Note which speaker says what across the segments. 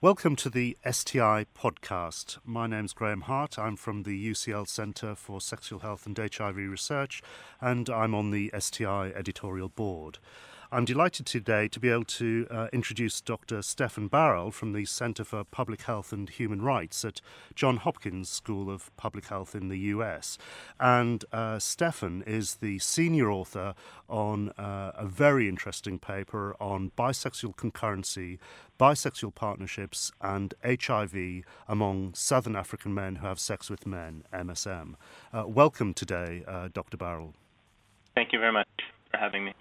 Speaker 1: Welcome to the STI podcast. My name's Graham Hart. I'm from the UCL Centre for Sexual Health and HIV Research, and I'm on the STI editorial board. I'm delighted today to be able to uh, introduce Dr. Stefan Baral from the Centre for Public Health and Human Rights at Johns Hopkins School of Public Health in the US. And uh, Stefan is the senior author on uh, a very interesting paper on bisexual concurrency, bisexual partnerships, and HIV among Southern African men who have sex with men, MSM. Uh, welcome today, uh, Dr. Baral.
Speaker 2: Thank you very much for having me.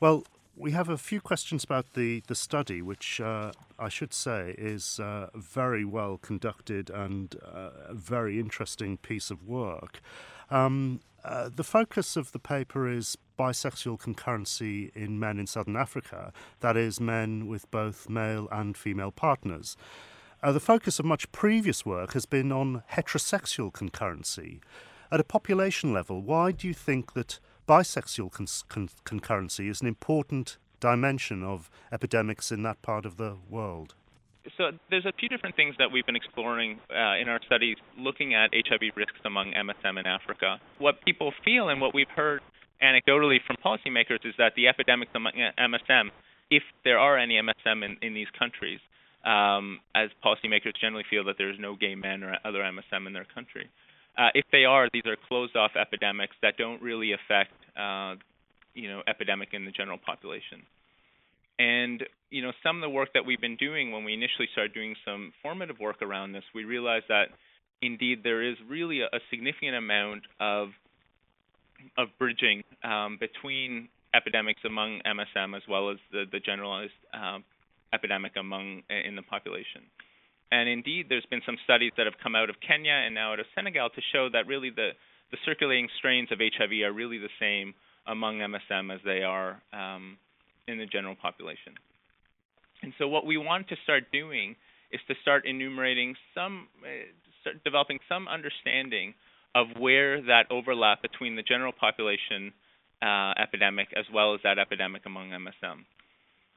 Speaker 1: Well, we have a few questions about the, the study, which uh, I should say is uh, very well conducted and uh, a very interesting piece of work. Um, uh, the focus of the paper is bisexual concurrency in men in southern Africa, that is, men with both male and female partners. The focus of much previous work has been on heterosexual concurrency. At a population level, why do you think that bisexual con- con- concurrency is an important dimension of epidemics in that part of the world.
Speaker 2: So there's a few different things that we've been exploring uh, in our studies looking at HIV risks among MSM in Africa. What people feel and what we've heard anecdotally from policymakers is that the epidemics among MSM, if there are any MSM in, in these countries, um, as policymakers generally feel that there's no gay men or other MSM in their country. Uh, if they are, these are closed-off epidemics that don't really affect, uh, you know, epidemic in the general population. And you know, some of the work that we've been doing when we initially started doing some formative work around this, we realized that indeed there is really a, significant amount of of bridging um, between epidemics among MSM as well as the, the generalized uh, epidemic among in the population. And indeed, there's been some studies that have come out of Kenya and now out of Senegal to show that really the, the circulating strains of HIV are really the same among MSM as they are um, in the general population. And so, what we want to start doing is to start enumerating some, uh, start developing some understanding of where that overlap between the general population uh, epidemic as well as that epidemic among MSM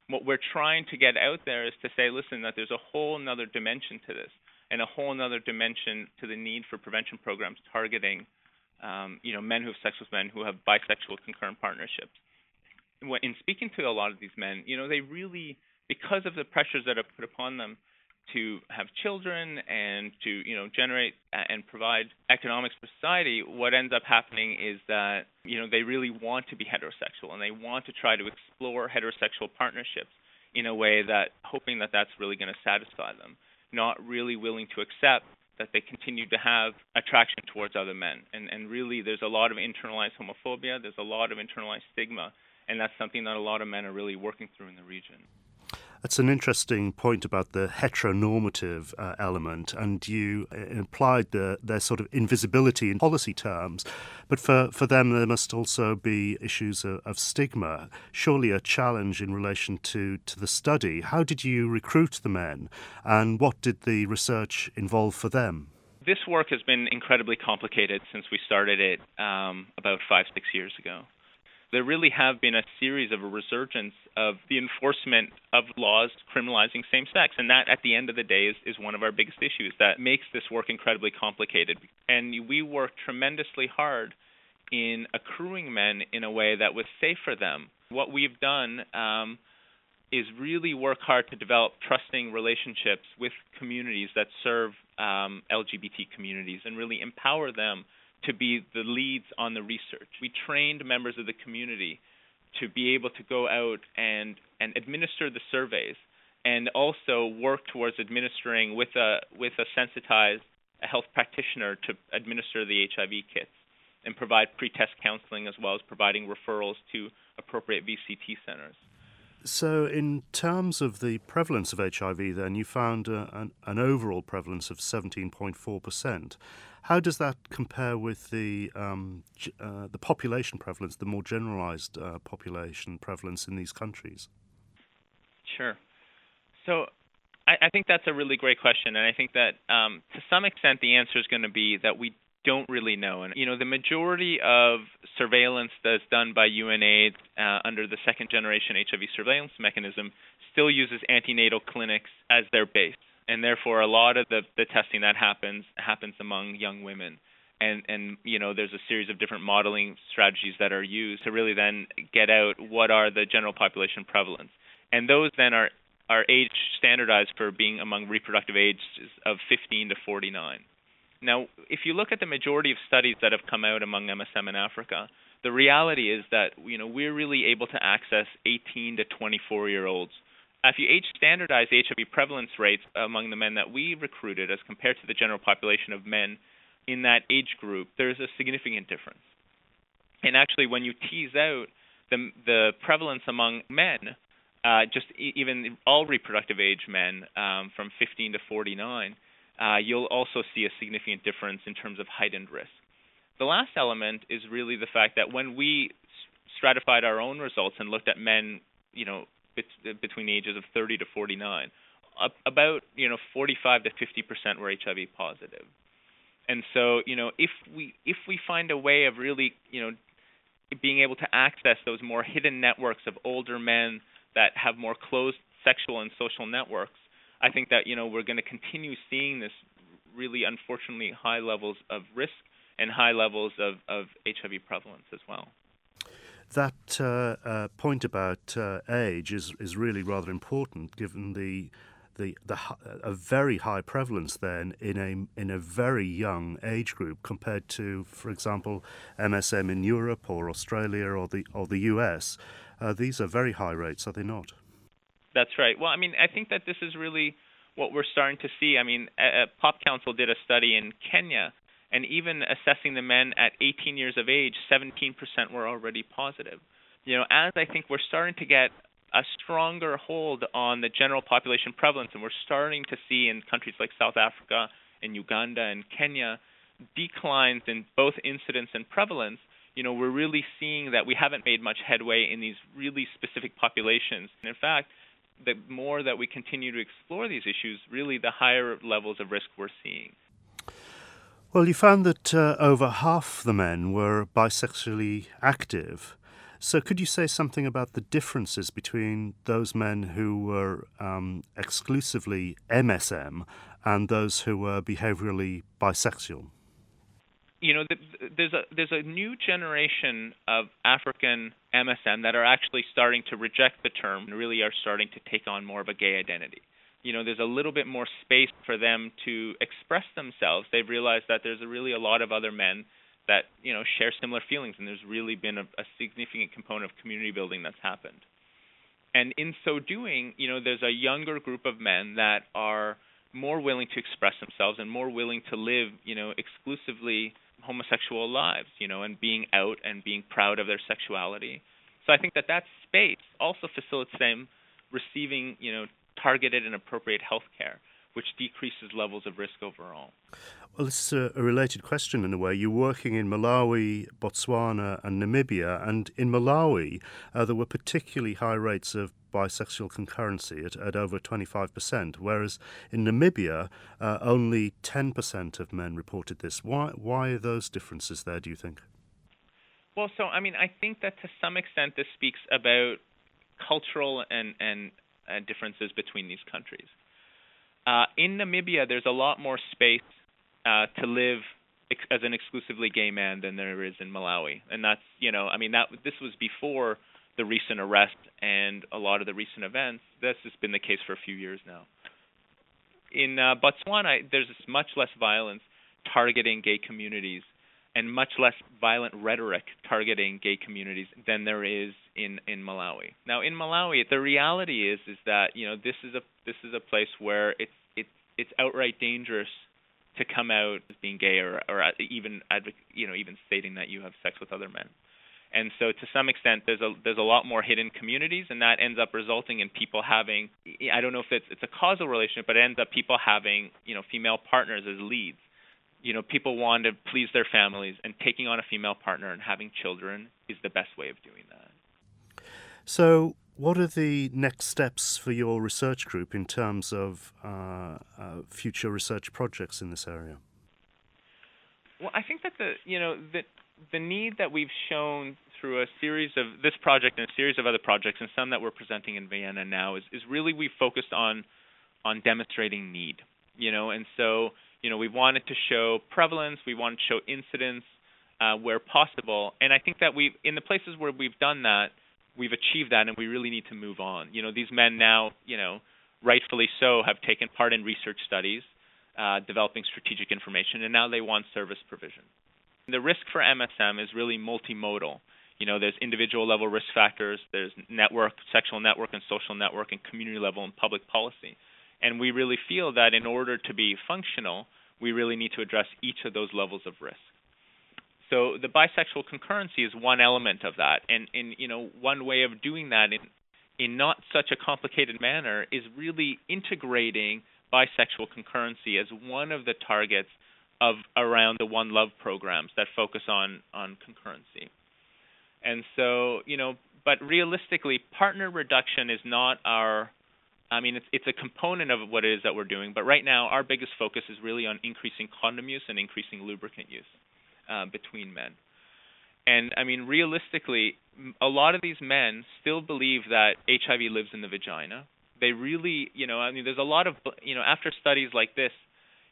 Speaker 2: what we're trying to get out there is to say, listen, that there's a whole other dimension to this, and a whole other dimension to the need for prevention programs targeting, um, you know, men who have sex with men who have bisexual concurrent partnerships. In speaking to a lot of these men, you know, they really, because of the pressures that are put upon them, to have children and to you know generate and provide economics for society, what ends up happening is that you know they really want to be heterosexual and they want to try to explore heterosexual partnerships in a way that hoping that that's really going to satisfy them, not really willing to accept that they continue to have attraction towards other men. And and really there's a lot of internalized homophobia, there's a lot of internalized stigma, and that's something that a lot of men are really working through in the region.
Speaker 1: That's an interesting point about the heteronormative uh, element, and you uh, implied the, their sort of invisibility in policy terms. But for, for them, there must also be issues of, of stigma, surely a challenge in relation to, to the study. How did you recruit the men, and what did the research involve for them?
Speaker 2: This work has been incredibly complicated since we started it um, about five, six years ago there really have been a series of a resurgence of the enforcement of laws criminalizing same sex. And that, at the end of the day, is, is one of our biggest issues that makes this work incredibly complicated. And we work tremendously hard in accruing men in a way that was safe for them. What we've done um, is really work hard to develop trusting relationships with communities that serve um, LGBT communities and really empower them to be the leads on the research. We trained members of the community to be able to go out and, and administer the surveys and also work towards administering with a with a sensitized health practitioner to administer the HIV kits and provide pre-test counseling as well as providing referrals to appropriate VCT centers.
Speaker 1: So, in terms of the prevalence of HIV, then you found uh, an, an, overall prevalence of 17.4%. How does that compare with the um, uh, the population prevalence, the more generalized uh, population prevalence in these countries?
Speaker 2: Sure. So I, I, think that's a really great question, and I think that um, to some extent the answer is going to be that we don't really know. And you know, the majority of surveillance that's done by UNAIDS uh, under the second generation HIV surveillance mechanism still uses antenatal clinics as their base, and therefore a lot of the, the testing that happens happens among young women. And and you know there's a series of different modeling strategies that are used to really then get out what are the general population prevalence, and those then are are age standardized for being among reproductive ages of 15 to 49. Now, if you look at the majority of studies that have come out among MSM in Africa, the reality is that you know we're really able to access 18 to 24 year olds. If you age standardize HIV prevalence rates among the men that we recruited as compared to the general population of men in that age group, there's a significant difference. And actually, when you tease out the the prevalence among men, uh, just e- even all reproductive age men um, from 15 to 49, uh, you'll also see a significant difference in terms of heightened risk. The last element is really the fact that when we stratified our own results and looked at men, you know, between the ages of 30 to 49, about you know 45 to 50 percent were HIV. And so, you know, if we if we find a way of really, you know, being able to access those more hidden networks of older men that have more closed sexual and social networks, I think that you know we're going to continue seeing this really unfortunately high levels of risk and high levels of, of HIV prevalence as well.
Speaker 1: That uh, uh, point about uh, age is, is really rather important, given the the, the a very high prevalence then in a in a very young age group compared to, for example, MSM in Europe or Australia or the or the US. Uh, these are very high rates, are they not?
Speaker 2: That's right. Well, I mean, I think that this is really what we're starting to see. I mean, Pop Council did a study in Kenya and even assessing the men at 18 years of age, 17% were already positive. You know, as I think we're starting to get a stronger hold on the general population prevalence, and we're starting to see in countries like South Africa and Uganda and Kenya declines in both incidence and prevalence, you know, we're really seeing that we haven't made much headway in these really specific populations. And in fact, the more that we continue to explore these issues, really the higher levels of risk we're seeing.
Speaker 1: Well, you found that uh, over half the men were bisexually active. So, could you say something about the differences between those men who were um, exclusively MSM and those who were behaviorally bisexual?
Speaker 2: You know, there's a there's a new generation of African MSM that are actually starting to reject the term and really are starting to take on more of a gay identity you know there's a little bit more space for them to express themselves. They've realized that there's really a lot of other men that you know share similar feelings and there's really been a, a significant component of community building that's happened. And in so doing you know there's a younger group of men that are more willing to express themselves and more willing to live you know exclusively homosexual lives you know and being out and being proud of their sexuality. So i think that that space also facilitates them receiving you know targeted and appropriate health care, which decreases levels of risk overall.
Speaker 1: Well, this is a, related question in a way. You're working in Malawi, Botswana, and Namibia, and in Malawi, uh, there were particularly high rates of bisexual concurrency at, at over 25%, whereas in Namibia, uh, only 10% of men reported this. Why, why are those differences there, do you think?
Speaker 2: Well, so, I mean, I think that to some extent this speaks about cultural and, and uh, differences between these countries. Uh, in Namibia, there's a lot more space uh, to live ex- as an exclusively gay man than there is in Malawi, and that's you know, I mean that this was before the recent arrest and a lot of the recent events. This has been the case for a few years now. In uh, Botswana, there's much less violence targeting gay communities and much less violent rhetoric targeting gay communities than there is in in Malawi. Now, in Malawi, the reality is is that you know this is a this is a place where it's it's it's outright dangerous to come out as being gay or or even you know even stating that you have sex with other men. And so, to some extent, there's a there's a lot more hidden communities, and that ends up resulting in people having I don't know if it's it's a causal relationship, but it ends up people having you know female partners as leads you know, people want to please their families, and taking on a female partner and having children is the best way of doing that.
Speaker 1: So, what are the next steps for your research group in terms of uh, uh, future research projects in this area?
Speaker 2: Well, I think that the you know that the need that we've shown through a series of this project and a series of other projects and some that we're presenting in Vienna now is, is really we focused on on demonstrating need. You know, and so you know we wanted to show prevalence, we wanted to show incidence uh, where possible, and I think that we in the places where we've done that, we've achieved that, and we really need to move on. You know, these men now, you know, rightfully so, have taken part in research studies, uh, developing strategic information, and now they want service provision. The risk for MSM is really multimodal. You know, there's individual level risk factors, there's network, sexual network, and social network, and community level and public policy. And we really feel that in order to be functional, we really need to address each of those levels of risk. So the bisexual concurrency is one element of that, and you know one way of doing that in in not such a complicated manner is really integrating bisexual concurrency as one of the targets of around the One Love programs that focus on on concurrency. And so, you know, but realistically, partner reduction is not our I mean, it's it's a component of what it is that we're doing, but right now our biggest focus is really on increasing condom use and increasing lubricant use uh, between men. And I mean, realistically, a lot of these men still believe that HIV lives in the vagina. They really, you know, I mean, there's a lot of, you know, after studies like this,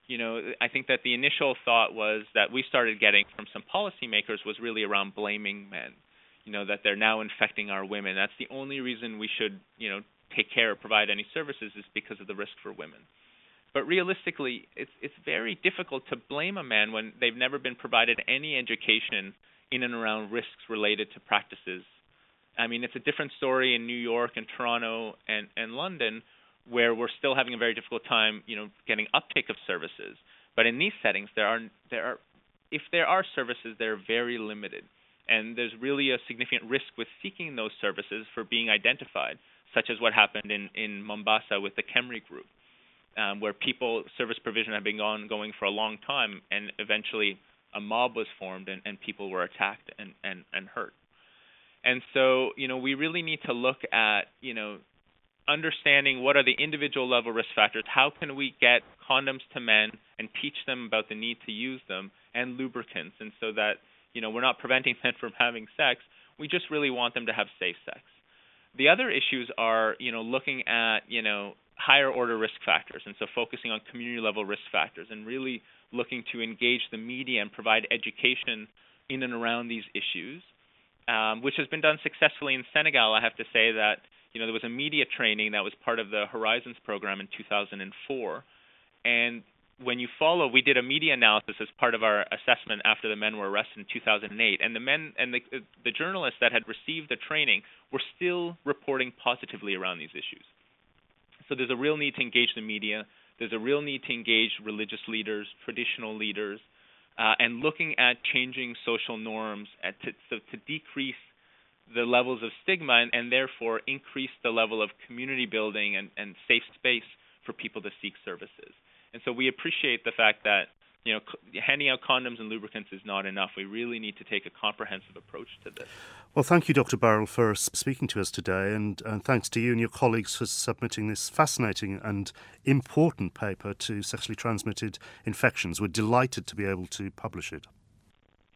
Speaker 2: you know, I think that the initial thought was that we started getting from some policymakers was really around blaming men. You know, that they're now infecting our women. That's the only reason we should, you know, take care or provide any services is because of the risk for women. But realistically, it's it's very difficult to blame a man when they've never been provided any education in and around risks related to practices. I mean, it's a different story in New York and Toronto and and London where we're still having a very difficult time, you know, getting uptake of services. But in these settings, there are there are if there are services, they're very limited, and there's really a significant risk with seeking those services for being identified, such as what happened in in Mombasa with the KEMRI group, um, where people service provision had been ongoing for a long time, and eventually a mob was formed and, and people were attacked and, and, and hurt. And so, you know, we really need to look at, you know, understanding what are the individual level risk factors. How can we get condoms to men and teach them about the need to use them and lubricants, and so that you know we're not preventing men from having sex. We just really want them to have safe sex. The other issues are, you know, looking at, you know, higher order risk factors, and so focusing on community level risk factors, and really looking to engage the media and provide education in and around these issues, um, which has been done successfully in Senegal. I have to say that you know, there was a media training that was part of the Horizons program in 2004, and when you follow, we did a media analysis as part of our assessment after the men were arrested in 2008, and the men and the the journalists that had received the training were still reporting positively around these issues. So there's a real need to engage the media. There's a real need to engage religious leaders, traditional leaders, uh, and looking at changing social norms at to, so to decrease the levels of stigma and, and therefore increase the level of community building and, and safe space for people to seek services. And so we appreciate the fact that you know, handing out condoms and lubricants is not enough. We really need to take a comprehensive approach to this.
Speaker 1: Well, thank you, Dr. Baral, for speaking to us today, and, and thanks to you and your colleagues for submitting this fascinating and important paper to sexually transmitted infections. We're delighted to be able to publish it.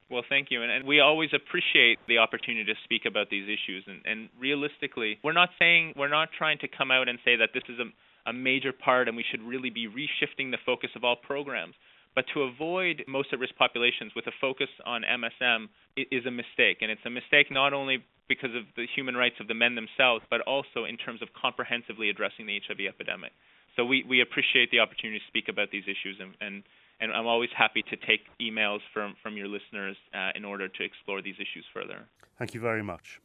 Speaker 2: Well, thank you. And, and, we always appreciate the opportunity to speak about these issues. And, and, realistically, we're not saying, we're not trying to come out and say that this is a, a major part and we should really be reshifting the focus of all programs. But to avoid most at risk populations with a focus on MSM is a mistake. And it's a mistake not only because of the human rights of the men themselves, but also in terms of comprehensively addressing the HIV epidemic. So we, we appreciate the opportunity to speak about these issues and, and and I'm always happy to take emails from, from your listeners uh, in order to explore these issues further.
Speaker 1: Thank you very much.